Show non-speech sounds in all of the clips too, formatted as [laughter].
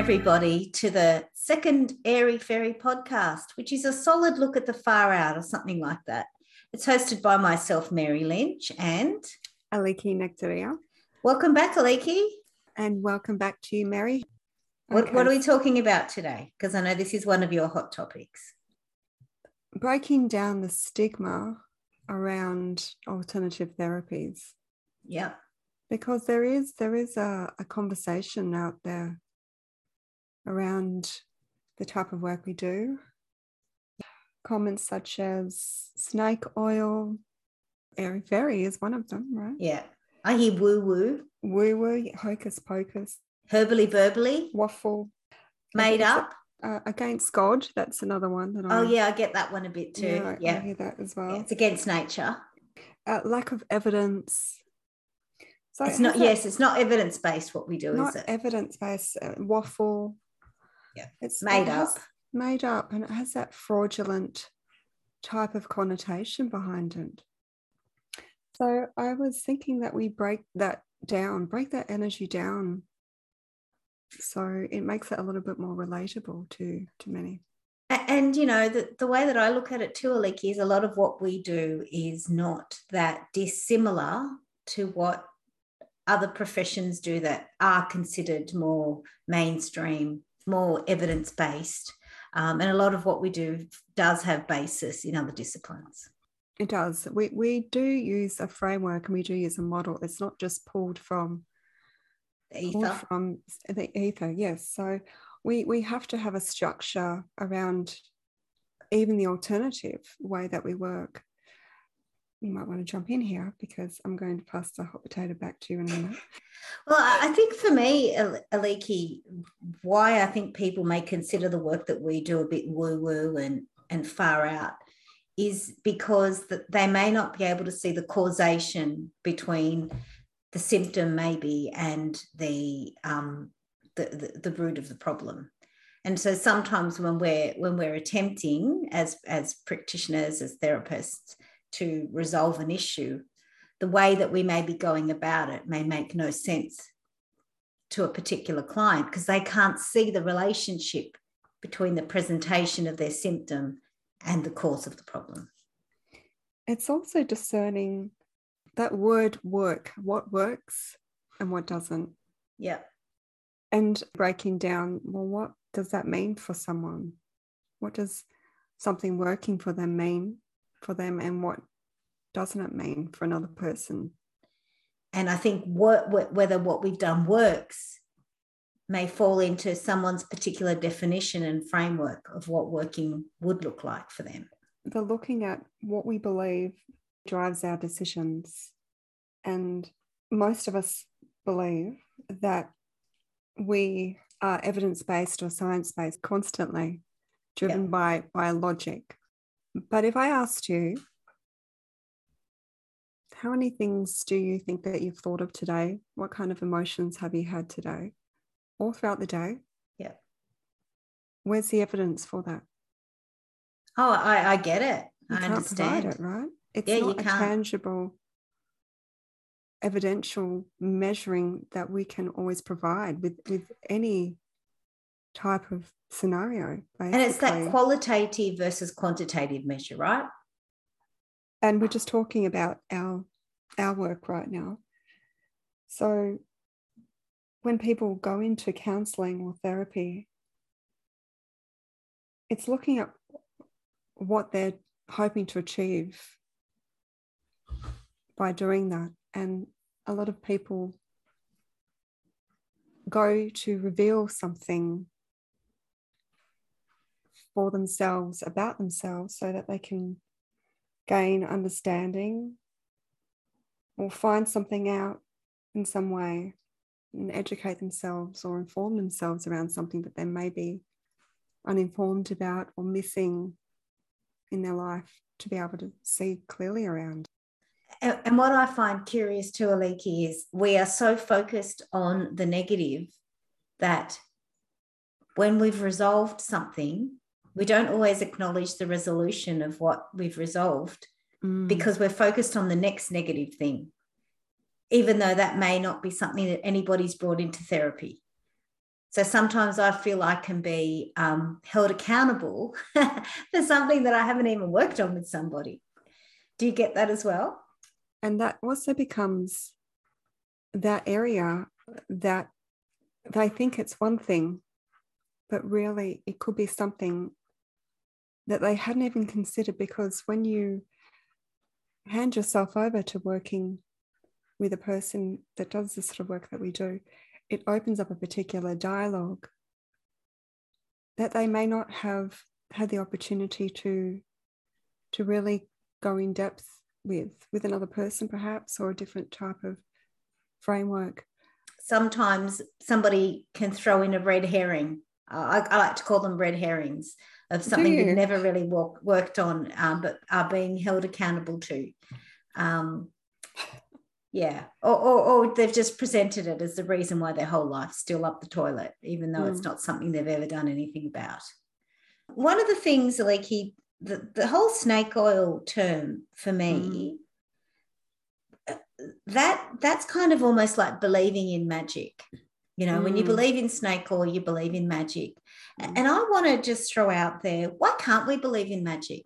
everybody, to the second Airy Fairy podcast, which is a solid look at the far out or something like that. It's hosted by myself, Mary Lynch, and Aliki Nectaria. Welcome back, Aliki. And welcome back to you, Mary. What, okay. what are we talking about today? Because I know this is one of your hot topics. Breaking down the stigma around alternative therapies. Yeah. Because there is there is a, a conversation out there around the type of work we do. Comments such as snake oil, airy fairy is one of them, right? Yeah. I hear woo woo. Woo woo, hocus pocus. Herbally verbally. Waffle. Made up. Uh, against God, that's another one that I. Oh yeah, I get that one a bit too. Yeah, yeah. I hear that as well. Yeah, it's against nature. Uh, lack of evidence. So it's not. Yes, it's not evidence based. What we do not is it? evidence based. Uh, waffle. Yeah, it's made it up. Made up, and it has that fraudulent type of connotation behind it. So I was thinking that we break that down, break that energy down so it makes it a little bit more relatable to to many and you know the, the way that i look at it too aliki is a lot of what we do is not that dissimilar to what other professions do that are considered more mainstream more evidence-based um, and a lot of what we do does have basis in other disciplines it does we, we do use a framework and we do use a model it's not just pulled from the ether. From the ether, yes. So we we have to have a structure around even the alternative way that we work. You might want to jump in here because I'm going to pass the hot potato back to you in a minute. [laughs] Well, I think for me, Aliki, why I think people may consider the work that we do a bit woo woo and, and far out is because that they may not be able to see the causation between the symptom maybe and the, um, the, the, the root of the problem. And so sometimes when we're when we're attempting as as practitioners, as therapists, to resolve an issue, the way that we may be going about it may make no sense to a particular client because they can't see the relationship between the presentation of their symptom and the cause of the problem. It's also discerning that word work, what works and what doesn't. Yeah. And breaking down, well, what does that mean for someone? What does something working for them mean for them and what doesn't it mean for another person? And I think what, whether what we've done works may fall into someone's particular definition and framework of what working would look like for them. The looking at what we believe drives our decisions. And most of us believe that we are evidence based or science based constantly, driven yeah. by, by logic. But if I asked you, how many things do you think that you've thought of today? What kind of emotions have you had today? All throughout the day? Yeah. Where's the evidence for that? Oh, I, I get it. You I understand it, right? It's yeah, not a can't. tangible, evidential measuring that we can always provide with, with any type of scenario. Basically. And it's that qualitative versus quantitative measure, right? And we're just talking about our our work right now. So when people go into counseling or therapy, it's looking at what they're hoping to achieve by doing that. And a lot of people go to reveal something for themselves about themselves so that they can gain understanding or find something out in some way and educate themselves or inform themselves around something that they may be uninformed about or missing in their life to be able to see clearly around. And, what I find curious too, Aliki, is we are so focused on the negative that when we've resolved something, we don't always acknowledge the resolution of what we've resolved mm. because we're focused on the next negative thing, even though that may not be something that anybody's brought into therapy. So sometimes I feel I can be um, held accountable [laughs] for something that I haven't even worked on with somebody. Do you get that as well? And that also becomes that area that they think it's one thing, but really it could be something that they hadn't even considered because when you hand yourself over to working with a person that does the sort of work that we do, it opens up a particular dialogue that they may not have had the opportunity to to really go in depth with with another person perhaps or a different type of framework. Sometimes somebody can throw in a red herring. Uh, I, I, like to call them red herrings of something you've never really walk, worked on um, but are being held accountable to um, yeah or, or, or, they've just presented it as the reason why their whole life's still up the toilet even though mm. it's not something they've ever done anything about one of the things like he the, the whole snake oil term for me mm. that that's kind of almost like believing in magic you know mm. when you mm. believe in snake oil you believe in magic. And i want to just throw out there why can't we believe in magic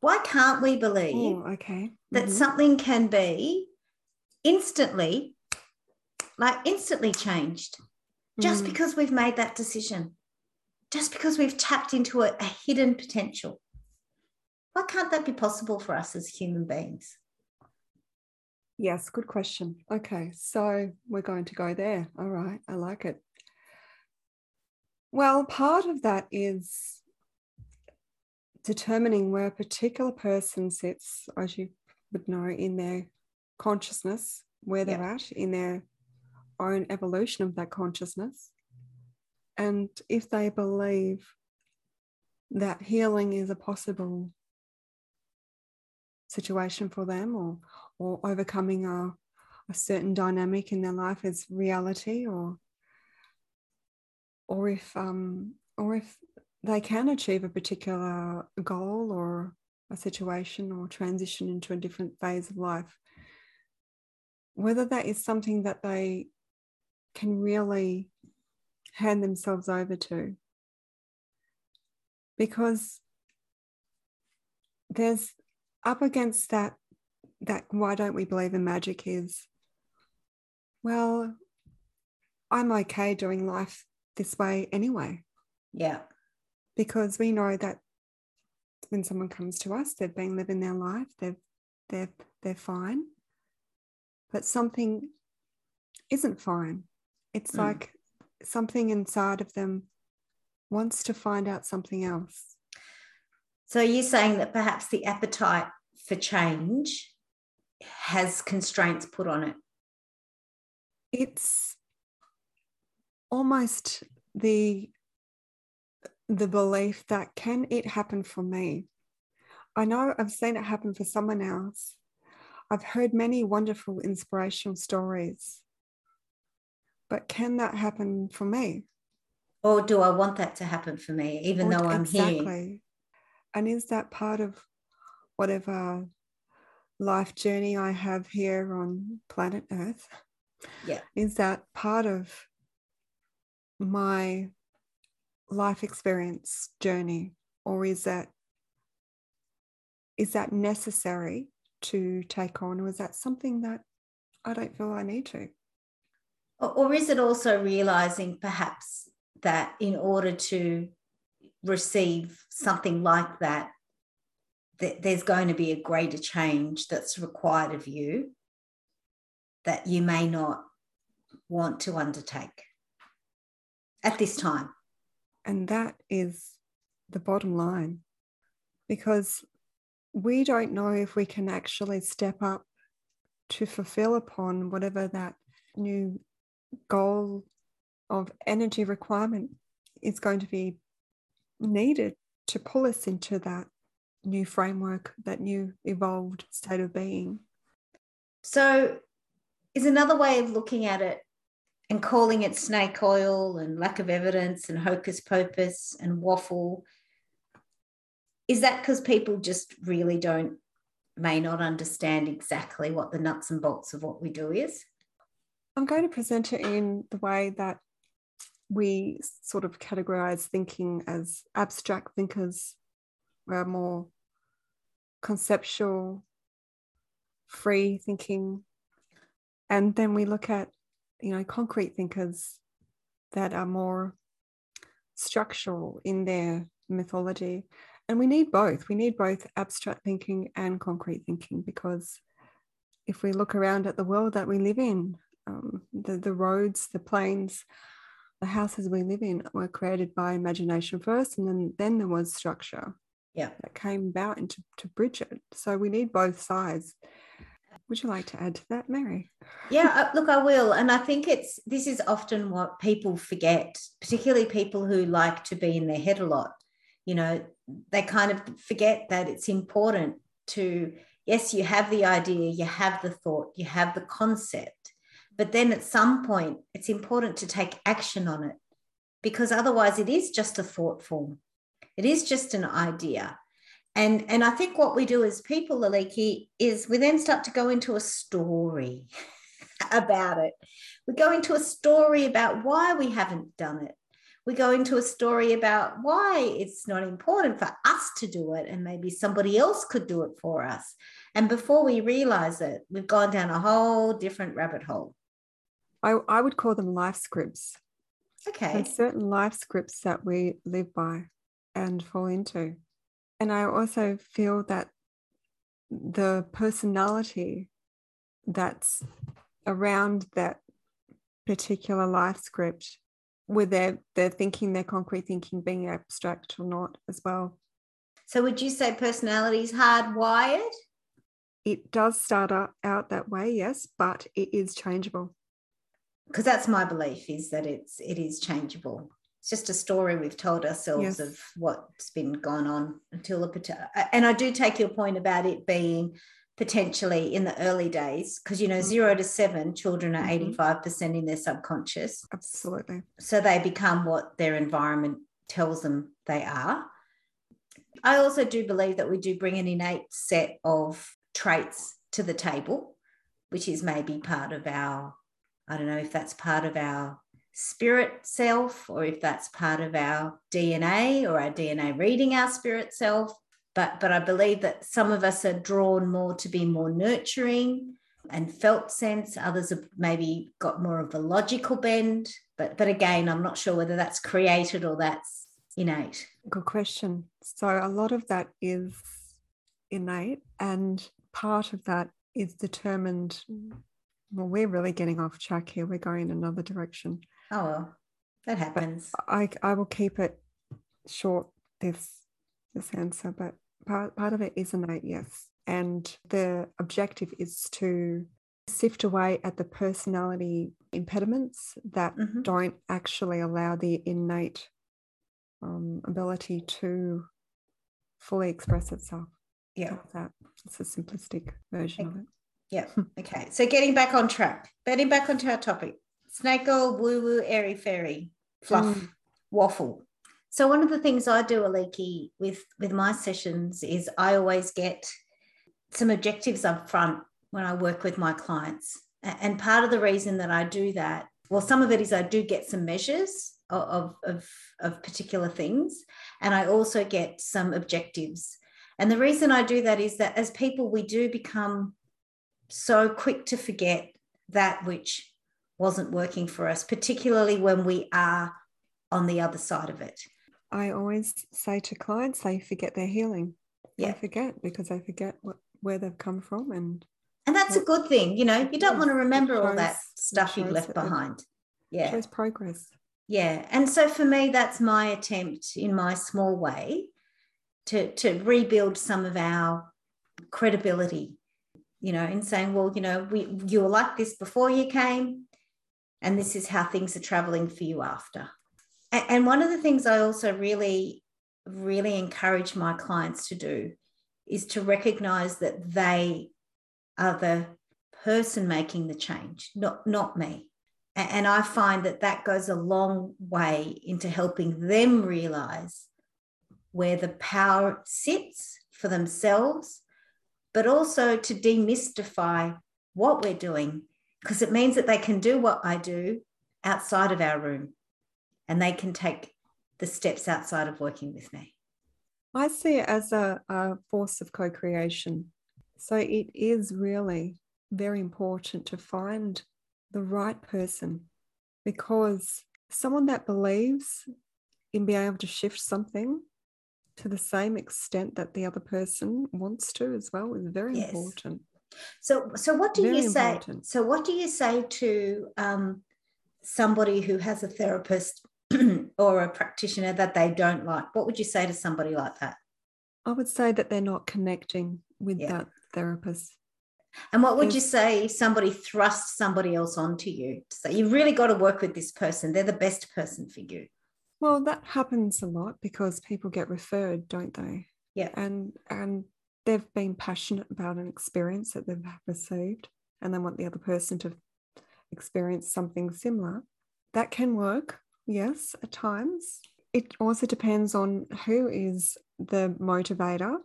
why can't we believe oh, okay. that mm-hmm. something can be instantly, like instantly changed just mm. because we've made that decision, just because we've tapped into a, a hidden potential? Why can't that be possible for us as human beings? Yes, good question. Okay, so we're going to go there. All right, I like it. Well, part of that is determining where a particular person sits, as you would know, in their consciousness, where they're yeah. at in their own evolution of that consciousness. And if they believe that healing is a possible situation for them or or overcoming a, a certain dynamic in their life is reality or or if um or if they can achieve a particular goal or a situation or transition into a different phase of life. Whether that is something that they can really hand themselves over to. Because there's up against that that why don't we believe in magic is well i'm okay doing life this way anyway yeah because we know that when someone comes to us, they've been living their life, they've they're they're fine, but something isn't fine. It's mm. like something inside of them wants to find out something else. So you're saying that perhaps the appetite for change has constraints put on it. It's almost the the belief that can it happen for me? I know I've seen it happen for someone else. I've heard many wonderful inspirational stories. But can that happen for me? Or do I want that to happen for me, even or though I'm exactly. here? And is that part of whatever life journey I have here on planet Earth? Yeah. Is that part of my life experience journey or is that is that necessary to take on? Or is that something that i don't feel i need to? Or is it also realizing perhaps that in order to receive something like that that there's going to be a greater change that's required of you that you may not want to undertake at this time and that is the bottom line because we don't know if we can actually step up to fulfill upon whatever that new goal of energy requirement is going to be needed to pull us into that new framework, that new evolved state of being. So, is another way of looking at it and calling it snake oil and lack of evidence and hocus pocus and waffle. Is that because people just really don't may not understand exactly what the nuts and bolts of what we do is? I'm going to present it in the way that we sort of categorize thinking as abstract thinkers, we're more conceptual, free thinking. And then we look at, you know, concrete thinkers that are more structural in their mythology. And we need both. We need both abstract thinking and concrete thinking because if we look around at the world that we live in, um, the, the roads, the planes, the houses we live in were created by imagination first, and then, then there was structure yeah. that came about into to bridge it. So we need both sides. Would you like to add to that, Mary? Yeah, uh, look, I will. And I think it's this is often what people forget, particularly people who like to be in their head a lot. You know, they kind of forget that it's important to, yes, you have the idea, you have the thought, you have the concept, but then at some point, it's important to take action on it because otherwise it is just a thought form. It is just an idea. And, and I think what we do as people, Aliki, is we then start to go into a story [laughs] about it. We go into a story about why we haven't done it. We go into a story about why it's not important for us to do it and maybe somebody else could do it for us. And before we realize it, we've gone down a whole different rabbit hole. I, I would call them life scripts. Okay. There's certain life scripts that we live by and fall into. And I also feel that the personality that's around that particular life script, whether they're thinking their concrete thinking being abstract or not as well. So would you say personality is hardwired? It does start out that way, yes, but it is changeable. Because that's my belief is that it's it is changeable it's just a story we've told ourselves yes. of what's been going on until the and I do take your point about it being potentially in the early days because you know mm-hmm. zero to seven children are mm-hmm. 85% in their subconscious absolutely so they become what their environment tells them they are i also do believe that we do bring an innate set of traits to the table which is maybe part of our i don't know if that's part of our spirit self or if that's part of our DNA or our DNA reading our spirit self. But, but I believe that some of us are drawn more to be more nurturing and felt sense. Others have maybe got more of a logical bend. But, but again, I'm not sure whether that's created or that's innate. Good question. So a lot of that is innate, and part of that is determined. Well, we're really getting off track here. We're going in another direction. Oh well, that happens. But I I will keep it short this this answer, but part part of it is a innate, yes. And the objective is to sift away at the personality impediments that mm-hmm. don't actually allow the innate um, ability to fully express itself. Yeah, that it's a simplistic version of it. Yeah. [laughs] Okay. So getting back on track, getting back onto our topic snake oil, woo woo, airy fairy, fluff, mm. waffle. So one of the things I do, Aliki, with with my sessions is I always get some objectives up front when I work with my clients. And part of the reason that I do that, well, some of it is I do get some measures of, of, of particular things, and I also get some objectives. And the reason I do that is that as people, we do become so quick to forget that which wasn't working for us, particularly when we are on the other side of it. I always say to clients, they forget their healing. Yeah. They forget because they forget what, where they've come from. And and that's a good thing. You know, you don't want to remember shows, all that stuff you've left behind. Yeah. shows progress. Yeah. And so for me, that's my attempt in my small way to, to rebuild some of our credibility, you know, in saying, well, you know, we you were like this before you came and this is how things are traveling for you after. And one of the things I also really, really encourage my clients to do is to recognize that they are the person making the change, not, not me. And I find that that goes a long way into helping them realize where the power sits for themselves, but also to demystify what we're doing because it means that they can do what I do outside of our room. and they can take the steps outside of working with me? I see it as a, a force of co creation. So it is really very important to find the right person because someone that believes in being able to shift something to the same extent that the other person wants to as well is very yes. important. So, so what do very you say? Important. So, what do you say to um, somebody who has a therapist [clears throat] or a practitioner that they don't like? What would you say to somebody like that? I would say that they're not connecting with yeah. that therapist. And what would you say if somebody thrusts somebody else onto you? So you've really got to work with this person. They're the best person for you. Well, that happens a lot because people get referred, don't they? Yeah. And and they've been passionate about an experience that they've received and they want the other person to experience something similar. That can work, yes, at times. It also depends on who is the motivator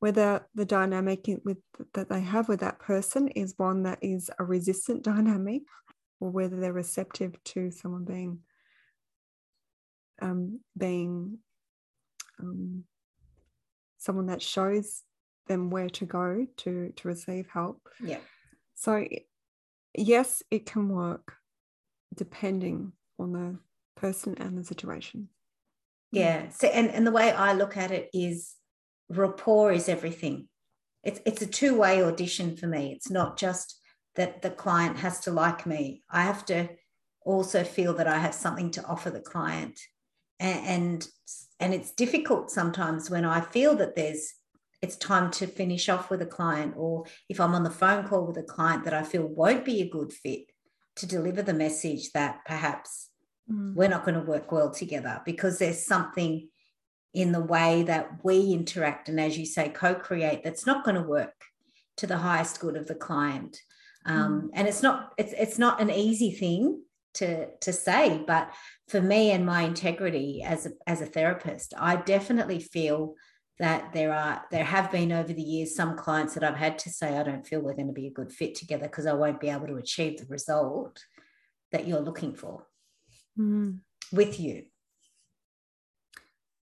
whether the dynamic with that they have with that person is one that is a resistant [laughs] dynamic or whether they're receptive to someone being um, being um, someone that shows them where to go to to receive help yeah so yes it can work depending on the person and the situation yeah so and, and the way i look at it is rapport is everything. It's, it's a two way audition for me. It's not just that the client has to like me. I have to also feel that I have something to offer the client. And, and, and it's difficult sometimes when I feel that there's it's time to finish off with a client, or if I'm on the phone call with a client that I feel won't be a good fit to deliver the message that perhaps mm. we're not going to work well together because there's something in the way that we interact and, as you say, co create that's not going to work to the highest good of the client. Um, mm. And it's not it's it's not an easy thing to to say, but for me and my integrity as a, as a therapist, I definitely feel that there are there have been over the years some clients that I've had to say I don't feel we're going to be a good fit together because I won't be able to achieve the result that you're looking for mm. with you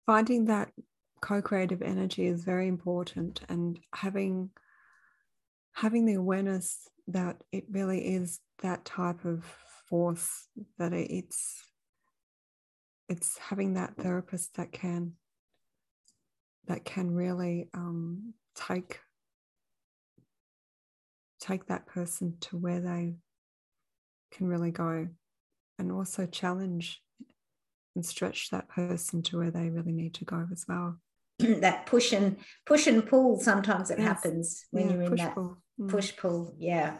finding that co-creative energy is very important and having having the awareness that it really is that type of force that it's it's having that therapist that can that can really um, take take that person to where they can really go and also challenge and stretch that person to where they really need to go as well. [clears throat] that push and push and pull sometimes it yes. happens when yeah, you're in that pull. Mm. push pull yeah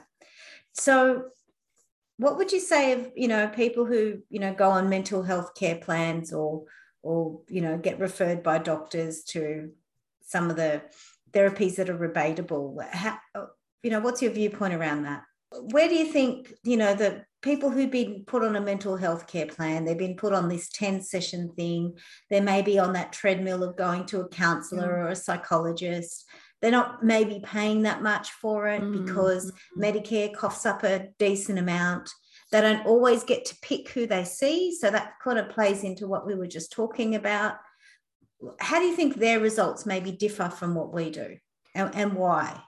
so what would you say of you know people who you know go on mental health care plans or or you know get referred by doctors to some of the therapies that are rebatable How, you know what's your viewpoint around that where do you think you know the people who've been put on a mental health care plan they've been put on this 10 session thing they may be on that treadmill of going to a counselor mm. or a psychologist they're not maybe paying that much for it mm. because mm. medicare coughs up a decent amount they don't always get to pick who they see. So that kind of plays into what we were just talking about. How do you think their results maybe differ from what we do? And, and why?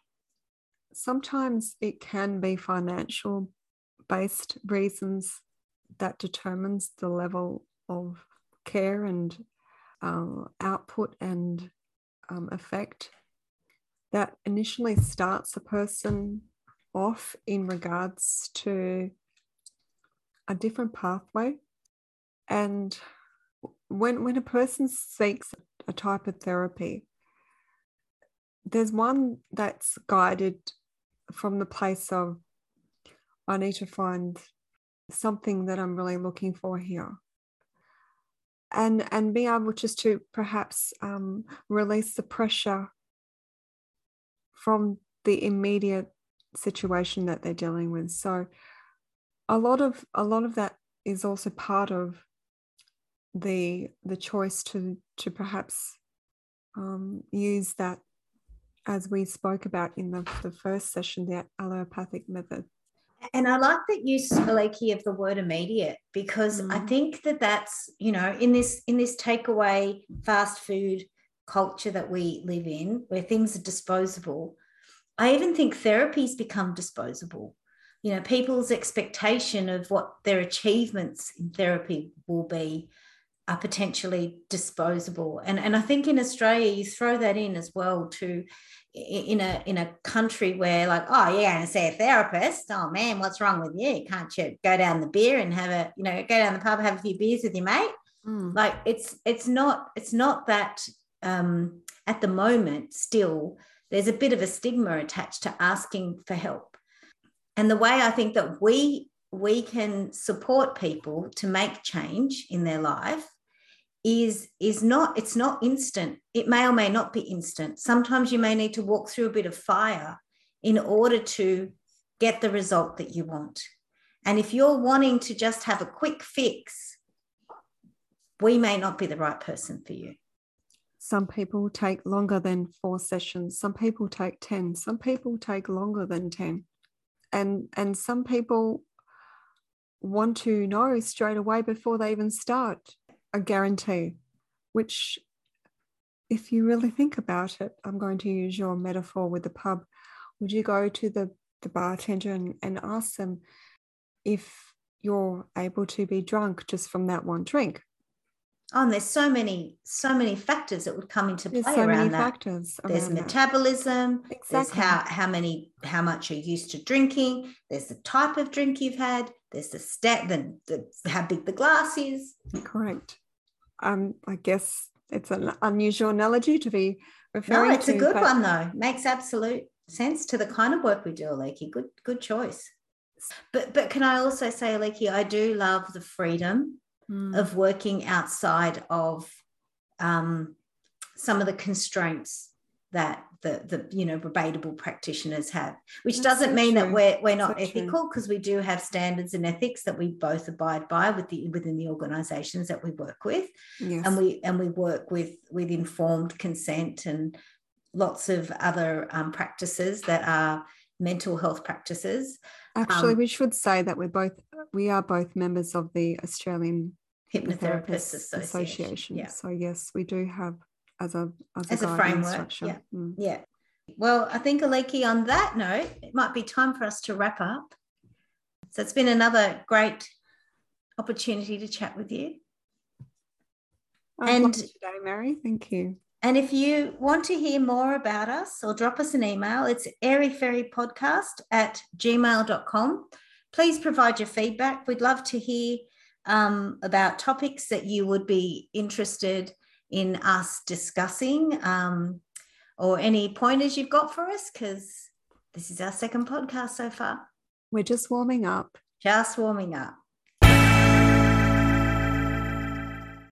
Sometimes it can be financial based reasons that determines the level of care and uh, output and um, effect. That initially starts a person off in regards to a different pathway and when when a person seeks a type of therapy there's one that's guided from the place of I need to find something that I'm really looking for here. And, and be able just to perhaps um, release the pressure from the immediate situation that they're dealing with. So a lot of a lot of that is also part of the the choice to to perhaps um, use that as we spoke about in the, the first session, the allopathic method. And I like that use, Aliki, of the word immediate because mm. I think that that's you know in this in this takeaway fast food culture that we live in, where things are disposable. I even think therapies become disposable. You know, people's expectation of what their achievements in therapy will be are potentially disposable. And, and I think in Australia, you throw that in as well to in a in a country where like, oh, you're going to see a therapist. Oh man, what's wrong with you? Can't you go down the beer and have a, you know, go down the pub, have a few beers with your mate? Mm. Like it's it's not it's not that um at the moment still there's a bit of a stigma attached to asking for help. And the way I think that we we can support people to make change in their life is is not it's not instant. It may or may not be instant. Sometimes you may need to walk through a bit of fire in order to get the result that you want. And if you're wanting to just have a quick fix we may not be the right person for you. Some people take longer than four sessions. Some people take 10 some people take longer than 10 and and some people want to know straight away before they even start a guarantee, which, if you really think about it, I'm going to use your metaphor with the pub. Would you go to the, the bartender and, and ask them if you're able to be drunk just from that one drink? Oh, and there's so many, so many factors that would come into play there's so around many that. Factors there's metabolism. Exactly. There's how how many how much you're used to drinking. There's the type of drink you've had. There's the stat, the, the how big the glass is. Correct. Um, I guess it's an unusual analogy to be referring. No, it's to, a good one though. Makes absolute sense to the kind of work we do, Aliki. Good, good choice. But but can I also say, Aliki, I do love the freedom mm. of working outside of um, some of the constraints that the the you know rebatable practitioners have which That's doesn't so mean true. that we're we're not so ethical because we do have standards and ethics that we both abide by with the within the organizations that we work with yes. and we and we work with with informed consent and lots of other um, practices that are mental health practices actually um, we should say that we're both we are both members of the australian hypnotherapists association, association. Yeah. so yes we do have as a as, as a, a framework. Yeah. Mm. Yeah. Well, I think Aliki, on that note, it might be time for us to wrap up. So it's been another great opportunity to chat with you. I and today, Mary. Thank you. And if you want to hear more about us or drop us an email, it's airyfairypodcast at gmail.com. Please provide your feedback. We'd love to hear um, about topics that you would be interested in us discussing um, or any pointers you've got for us because this is our second podcast so far. We're just warming up. Just warming up.